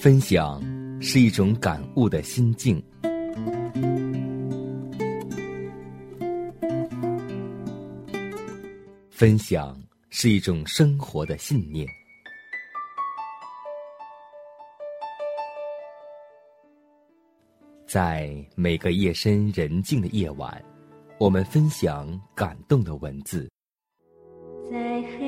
分享是一种感悟的心境，分享是一种生活的信念。在每个夜深人静的夜晚，我们分享感动的文字。在黑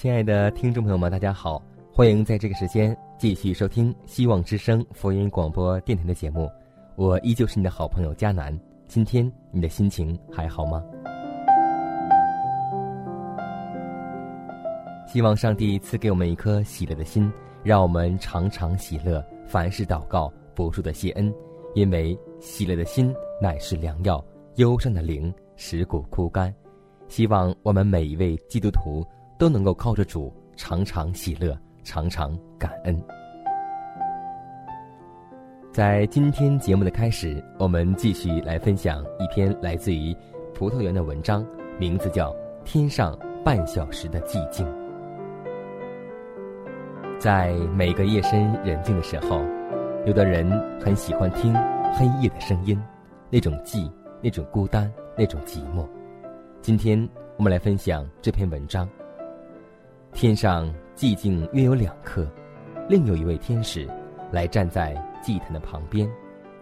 亲爱的听众朋友们，大家好！欢迎在这个时间继续收听希望之声福音广播电台的节目。我依旧是你的好朋友佳楠。今天你的心情还好吗？希望上帝赐给我们一颗喜乐的心，让我们常常喜乐，凡事祷告，不住的谢恩。因为喜乐的心乃是良药，忧伤的灵使骨枯干。希望我们每一位基督徒。都能够靠着主常常喜乐，常常感恩。在今天节目的开始，我们继续来分享一篇来自于葡萄园的文章，名字叫《天上半小时的寂静》。在每个夜深人静的时候，有的人很喜欢听黑夜的声音，那种寂，那种孤单，那种寂寞。今天我们来分享这篇文章。天上寂静约有两刻，另有一位天使来站在祭坛的旁边，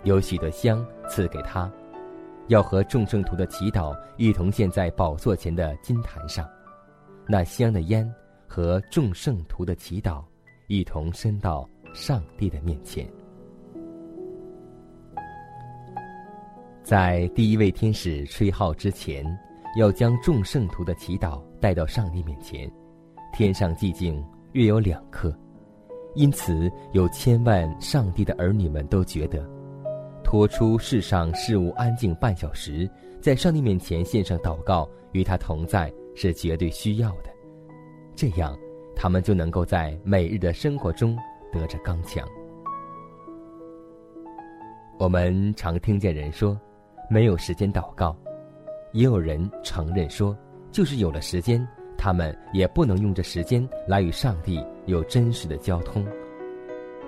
有许多香赐给他，要和众圣徒的祈祷一同献在宝座前的金坛上。那香的烟和众圣徒的祈祷一同伸到上帝的面前。在第一位天使吹号之前，要将众圣徒的祈祷带到上帝面前。天上寂静月有两刻，因此有千万上帝的儿女们都觉得，拖出世上事物安静半小时，在上帝面前献上祷告，与他同在是绝对需要的。这样，他们就能够在每日的生活中得着刚强。我们常听见人说，没有时间祷告，也有人承认说，就是有了时间。他们也不能用这时间来与上帝有真实的交通，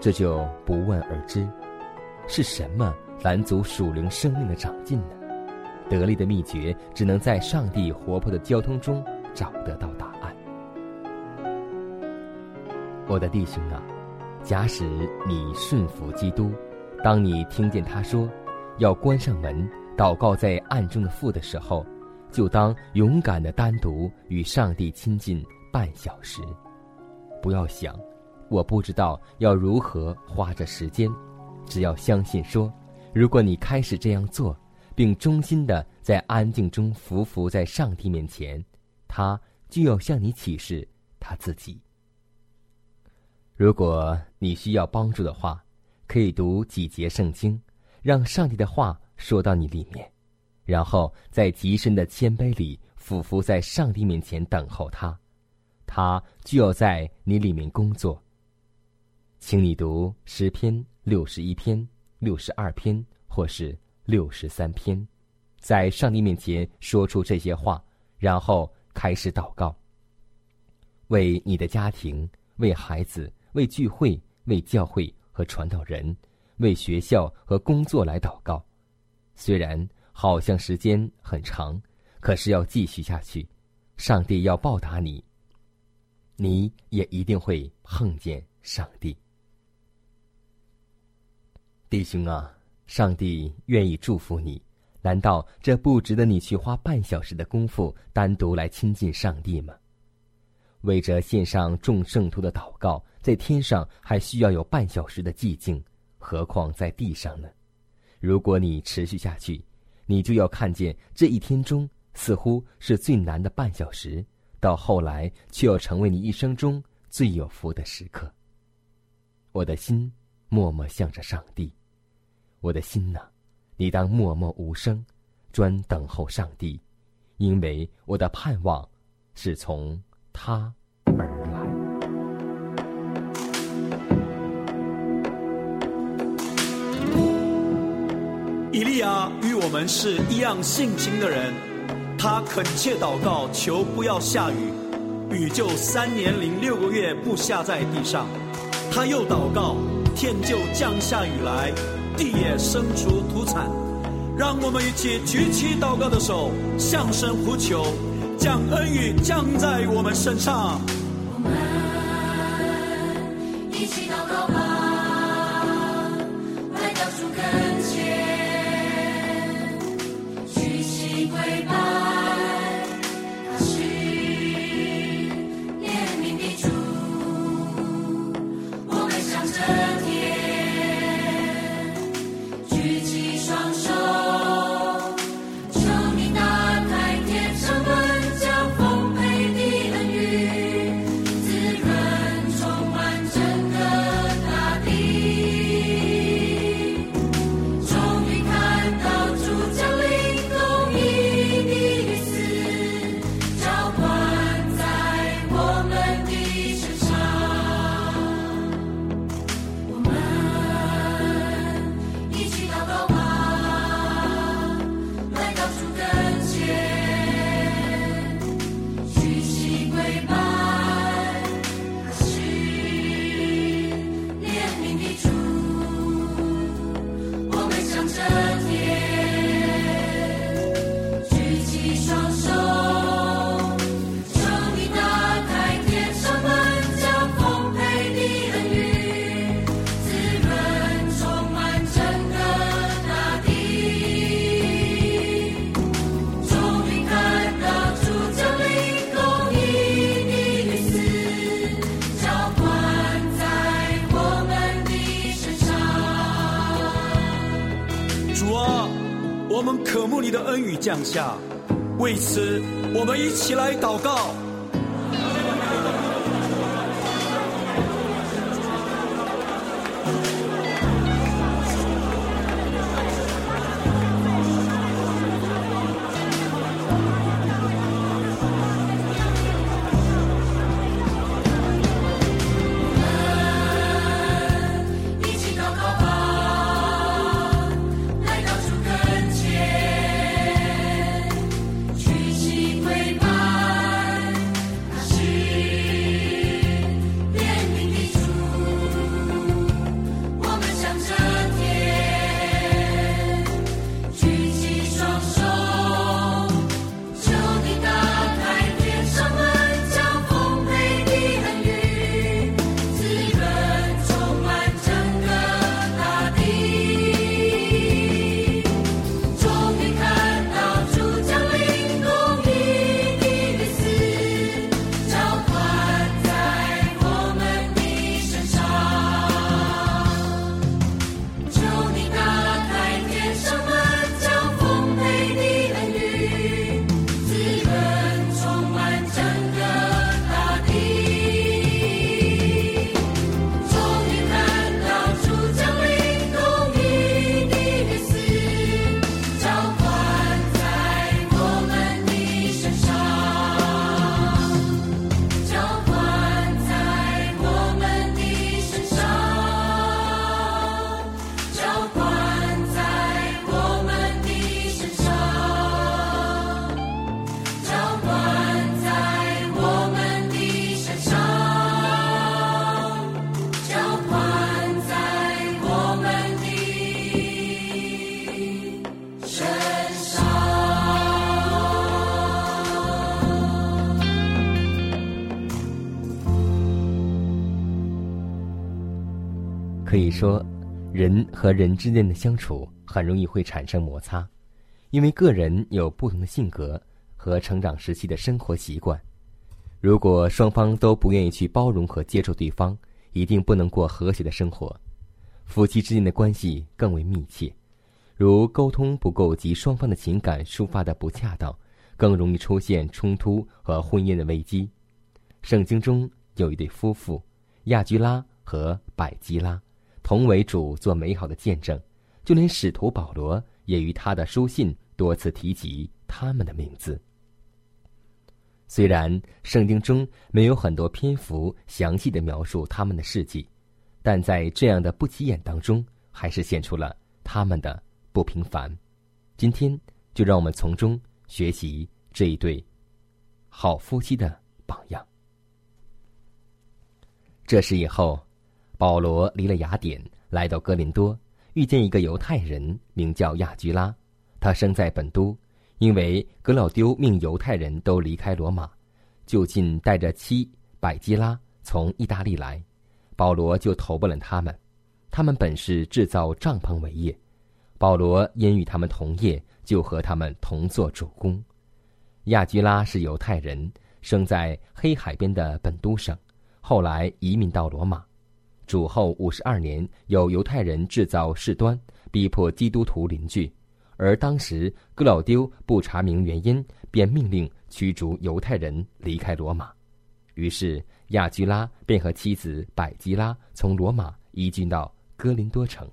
这就不问而知，是什么拦阻属灵生命的长进呢？得力的秘诀只能在上帝活泼的交通中找得到答案。我的弟兄啊，假使你顺服基督，当你听见他说要关上门祷告在暗中的父的时候。就当勇敢的单独与上帝亲近半小时，不要想，我不知道要如何花这时间，只要相信说，如果你开始这样做，并忠心的在安静中匍匐在上帝面前，他就要向你启示他自己。如果你需要帮助的话，可以读几节圣经，让上帝的话说到你里面。然后在极深的谦卑里俯伏在上帝面前等候他，他就要在你里面工作。请你读十篇、六十一篇、六十二篇，或是六十三篇，在上帝面前说出这些话，然后开始祷告。为你的家庭、为孩子、为聚会、为教会和传道人、为学校和工作来祷告。虽然。好像时间很长，可是要继续下去，上帝要报答你。你也一定会碰见上帝，弟兄啊！上帝愿意祝福你，难道这不值得你去花半小时的功夫单独来亲近上帝吗？为着献上众圣徒的祷告，在天上还需要有半小时的寂静，何况在地上呢？如果你持续下去，你就要看见这一天中似乎是最难的半小时，到后来却要成为你一生中最有福的时刻。我的心默默向着上帝，我的心呐，你当默默无声，专等候上帝，因为我的盼望是从。他家与我们是一样性情的人，他恳切祷告，求不要下雨，雨就三年零六个月不下在地上。他又祷告，天就降下雨来，地也生出土产。让我们一起举起祷告的手，向神呼求。将恩雨降在我们身上。下，为此，我们一起来祷告。人和人之间的相处很容易会产生摩擦，因为个人有不同的性格和成长时期的生活习惯，如果双方都不愿意去包容和接受对方，一定不能过和谐的生活。夫妻之间的关系更为密切，如沟通不够及双方的情感抒发的不恰当，更容易出现冲突和婚姻的危机。圣经中有一对夫妇，亚居拉和百基拉，同为主做美好的见证，就连使徒保罗也于他的书信多次提及他们的名字。虽然圣经中没有很多篇幅详细的描述他们的事迹，但在这样的不起眼当中，还是显出了他们的不平凡。今天就让我们从中学习这一对好夫妻的榜样。这是以后，保罗离了雅典，来到哥林多，遇见一个犹太人，名叫亚居拉，他生在本都。因为格老丢命犹太人都离开罗马，就近带着妻百基拉从意大利来，保罗就投奔了他们。他们本是制造帐篷为业，保罗因与他们同业，就和他们同做主工。亚居拉是犹太人，生在黑海边的本都省，后来移民到罗马。主后五十二年，有犹太人制造事端，逼迫基督徒邻居。而当时，格老丢不查明原因，便命令驱逐犹太人离开罗马。于是，亚居拉便和妻子百基拉从罗马移居到哥林多城。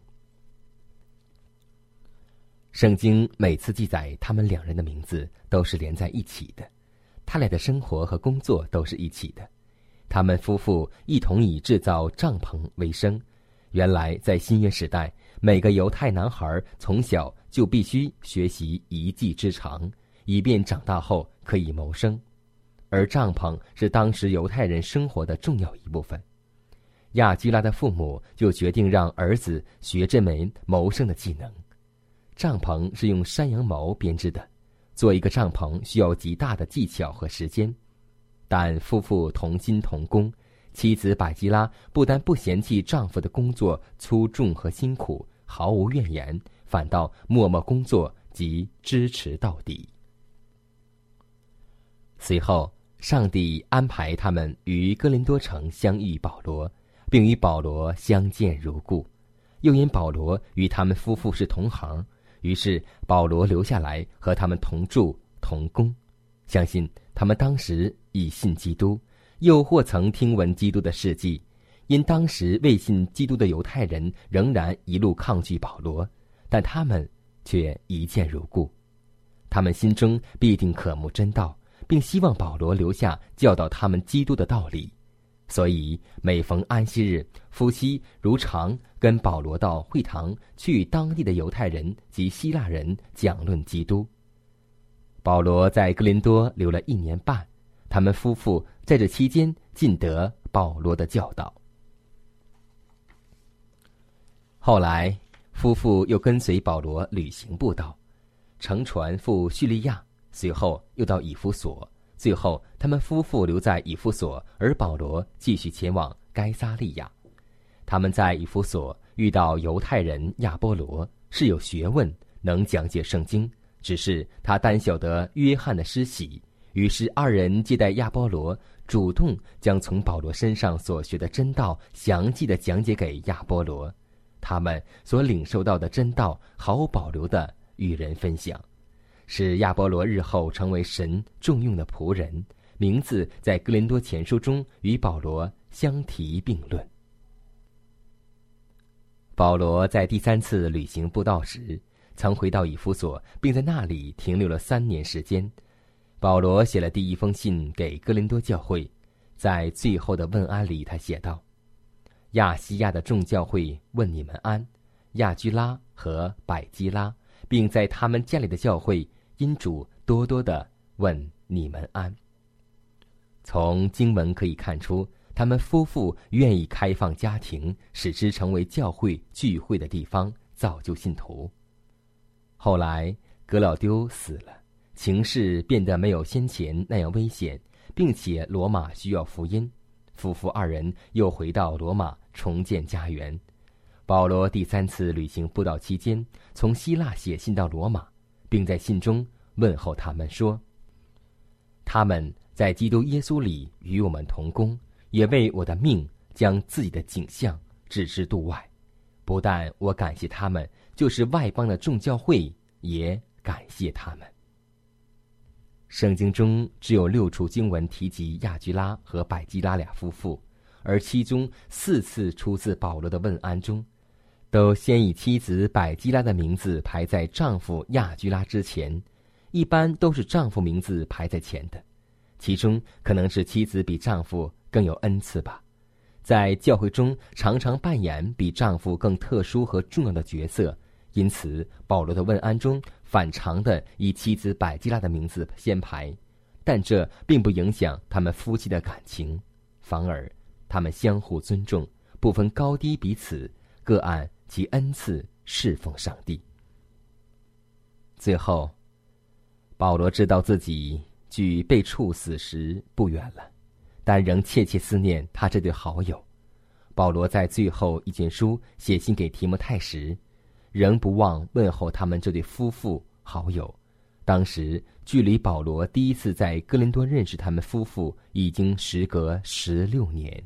圣经每次记载他们两人的名字，都是连在一起的。他俩的生活和工作都是一起的。他们夫妇一同以制造帐篷为生。原来，在新约时代。每个犹太男孩从小就必须学习一技之长，以便长大后可以谋生。而帐篷是当时犹太人生活的重要一部分。亚基拉的父母就决定让儿子学这门谋生的技能。帐篷是用山羊毛编织的，做一个帐篷需要极大的技巧和时间。但夫妇同心同工。妻子百吉拉不但不嫌弃丈夫的工作粗重和辛苦，毫无怨言，反倒默默工作及支持到底。随后，上帝安排他们与哥林多城相遇保罗，并与保罗相见如故。又因保罗与他们夫妇是同行，于是保罗留下来和他们同住同工。相信他们当时已信基督。又或曾听闻基督的事迹，因当时未信基督的犹太人仍然一路抗拒保罗，但他们却一见如故。他们心中必定渴慕真道，并希望保罗留下教导他们基督的道理。所以每逢安息日，夫妻如常跟保罗到会堂去，当地的犹太人及希腊人讲论基督。保罗在格林多留了一年半。他们夫妇在这期间尽得保罗的教导。后来，夫妇又跟随保罗旅行步道，乘船赴叙利亚，随后又到以弗所，最后他们夫妇留在以弗所，而保罗继续前往该撒利亚。他们在以弗所遇到犹太人亚波罗，是有学问，能讲解圣经，只是他单晓得约翰的施洗。于是，二人接待亚波罗，主动将从保罗身上所学的真道详细的讲解给亚波罗。他们所领受到的真道毫无保留的与人分享，使亚波罗日后成为神重用的仆人，名字在格林多前书中与保罗相提并论。保罗在第三次旅行布道时，曾回到以弗所，并在那里停留了三年时间。保罗写了第一封信给哥林多教会，在最后的问安里，他写道：“亚细亚的众教会问你们安，亚居拉和百基拉，并在他们建立的教会，因主多多的问你们安。”从经文可以看出，他们夫妇愿意开放家庭，使之成为教会聚会的地方，造就信徒。后来，格老丢死了。情势变得没有先前那样危险，并且罗马需要福音，夫妇二人又回到罗马重建家园。保罗第三次旅行布道期间，从希腊写信到罗马，并在信中问候他们说：“他们在基督耶稣里与我们同工，也为我的命将自己的景象置之度外。不但我感谢他们，就是外邦的众教会也感谢他们。圣经中只有六处经文提及亚居拉和百基拉俩夫妇，而其中四次出自保罗的问安中，都先以妻子百基拉的名字排在丈夫亚居拉之前，一般都是丈夫名字排在前的。其中可能是妻子比丈夫更有恩赐吧。在教会中，常常扮演比丈夫更特殊和重要的角色，因此保罗的问安中反常的以妻子百基拉的名字先排，但这并不影响他们夫妻的感情，反而他们相互尊重，不分高低彼此，各按其恩赐侍奉上帝。最后，保罗知道自己距被处死时不远了。但仍切切思念他这对好友。保罗在最后一卷书写信给提摩太时，仍不忘问候他们这对夫妇好友。当时距离保罗第一次在哥林多认识他们夫妇已经时隔十六年，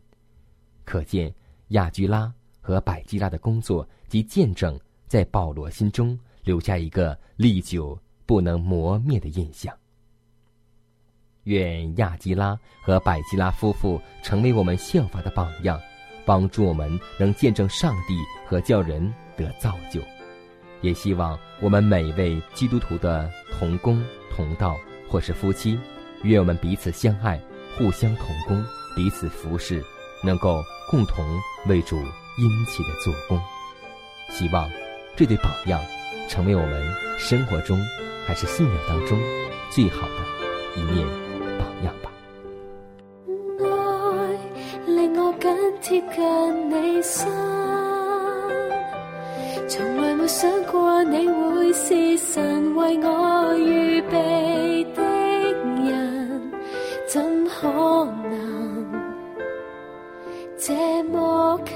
可见亚居拉和百基拉的工作及见证，在保罗心中留下一个历久不能磨灭的印象。愿亚基拉和百基拉夫妇成为我们效法的榜样，帮助我们能见证上帝和叫人得造就。也希望我们每一位基督徒的同工同道或是夫妻，愿我们彼此相爱，互相同工，彼此服侍，能够共同为主殷勤的做工。希望这对榜样成为我们生活中还是信仰当中最好的一面榜样吧。爱令我紧。贴近你身，想过你会是神为我预备的人，怎可能这么近？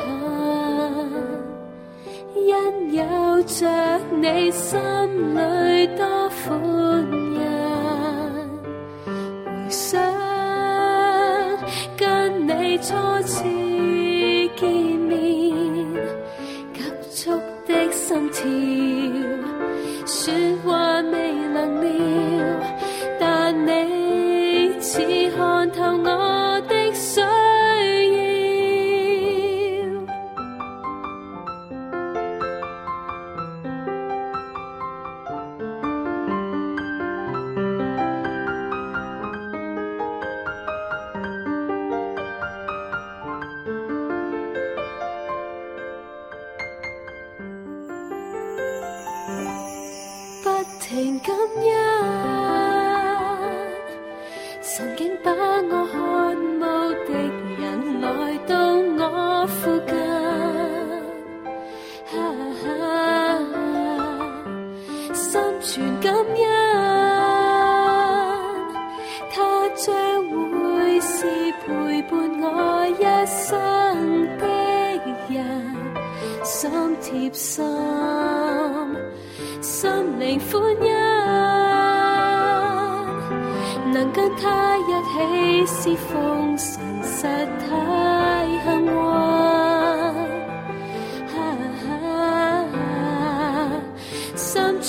因有着你心里多苦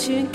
心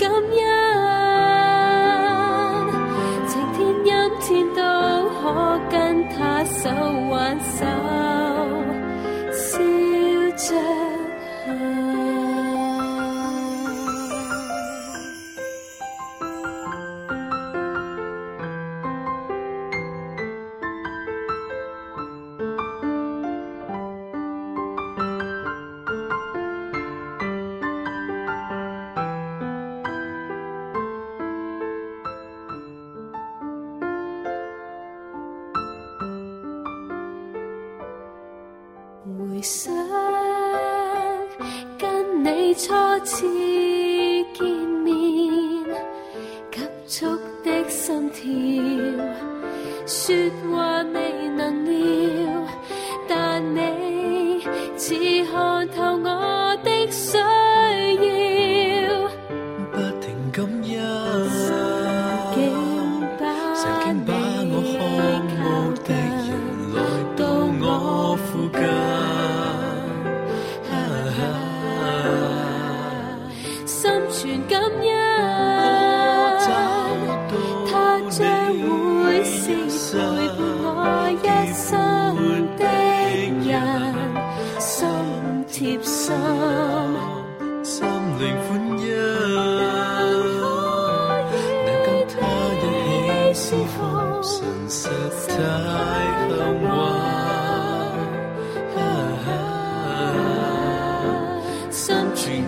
曾经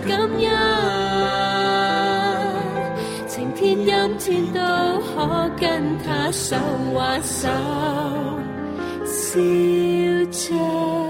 感恩，晴天阴天都可跟他手挽手，笑着。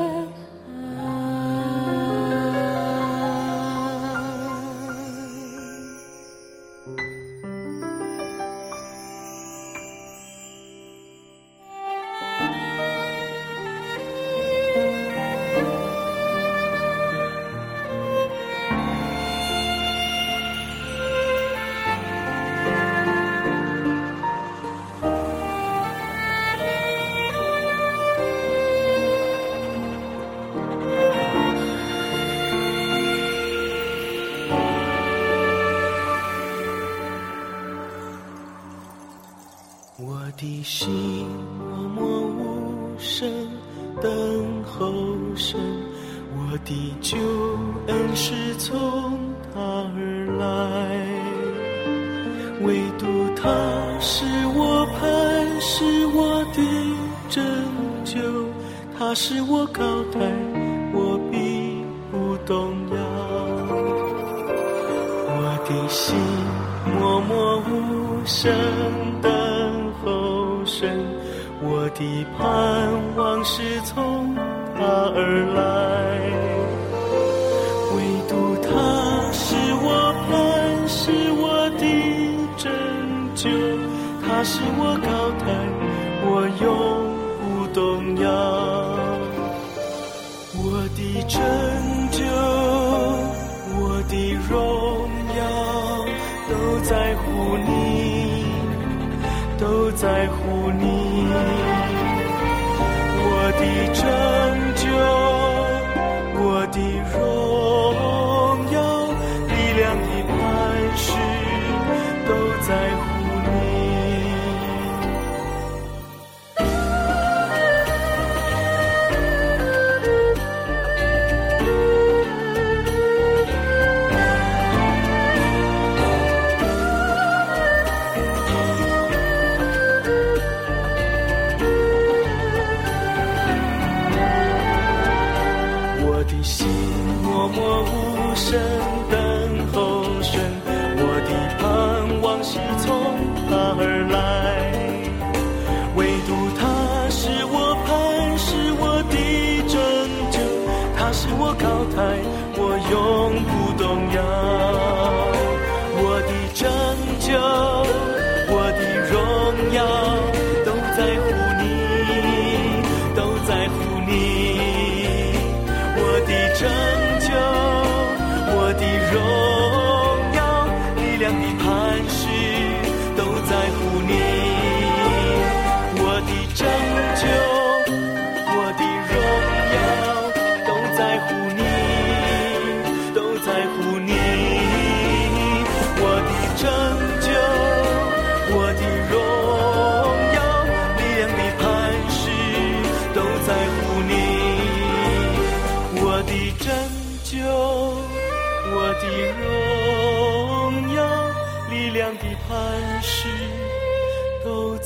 等候神，我的救恩是从他而来，唯独他是我磐石，我的拯救，他是我高台，我必不动摇。我的心默默无声的盼望是从他而来，唯独他是我磐石，我的拯救，他是我高台，我永不动摇。我的拯救，我的荣耀，都在乎你，都在乎你。我的是我高台，我永不动摇。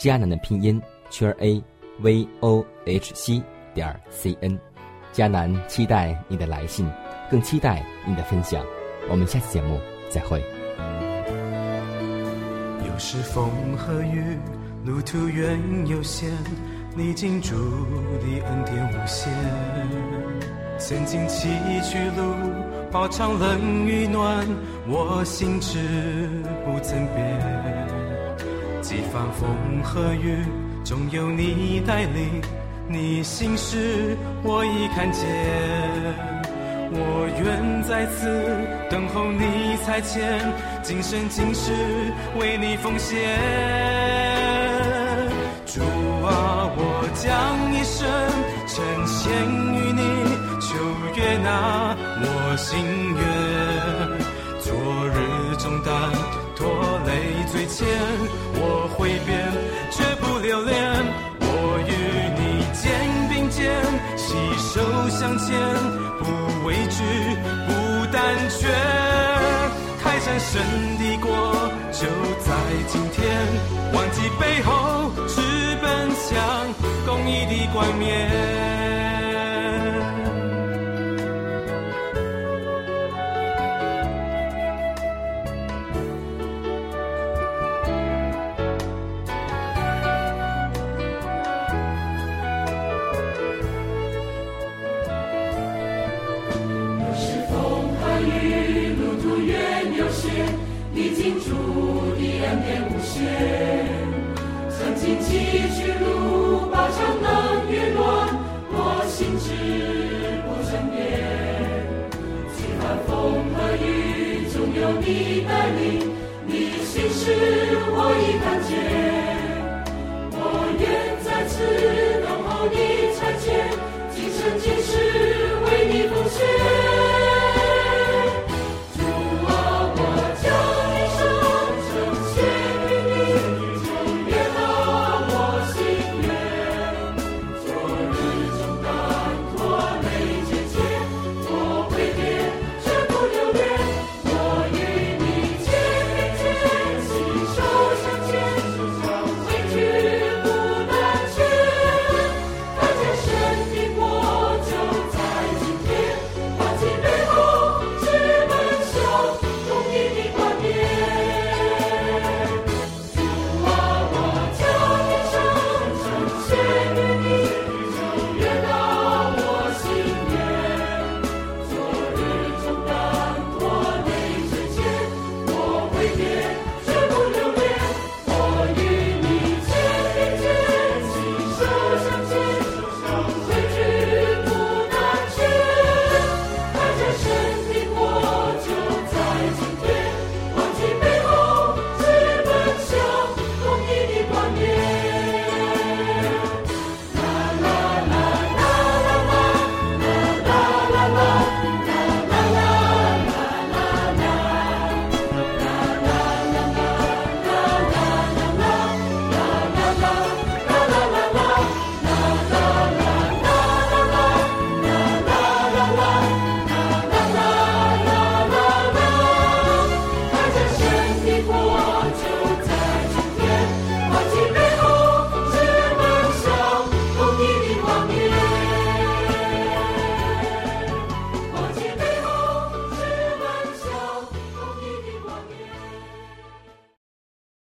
迦南的拼音圈 a v o h c 点 c n。迦南期待你的来信，更期待你的分享。我们下期节目再会。有时风和雨，路途远有限，你进驻的恩典无限。曾经崎岖路，饱尝冷与暖，我心知不曾变。几番风和雨，总有你带领，你心事我已看见。我愿在此等候你差遣，今生今世为你奉献。主啊，我将一生呈献于你，求悦纳我心愿。昨日重担拖累最前，我会变绝不留恋。我与你肩并肩，携手向前。不畏惧，不胆怯，开山胜的国就在今天。忘记背后，直奔向公益的冠冕。三点无限曾经崎岖路，把长能越乱，我心志不争辩。期盼风和雨，总有你带领，你心事我已看见。我愿在此等候你再见，今生今。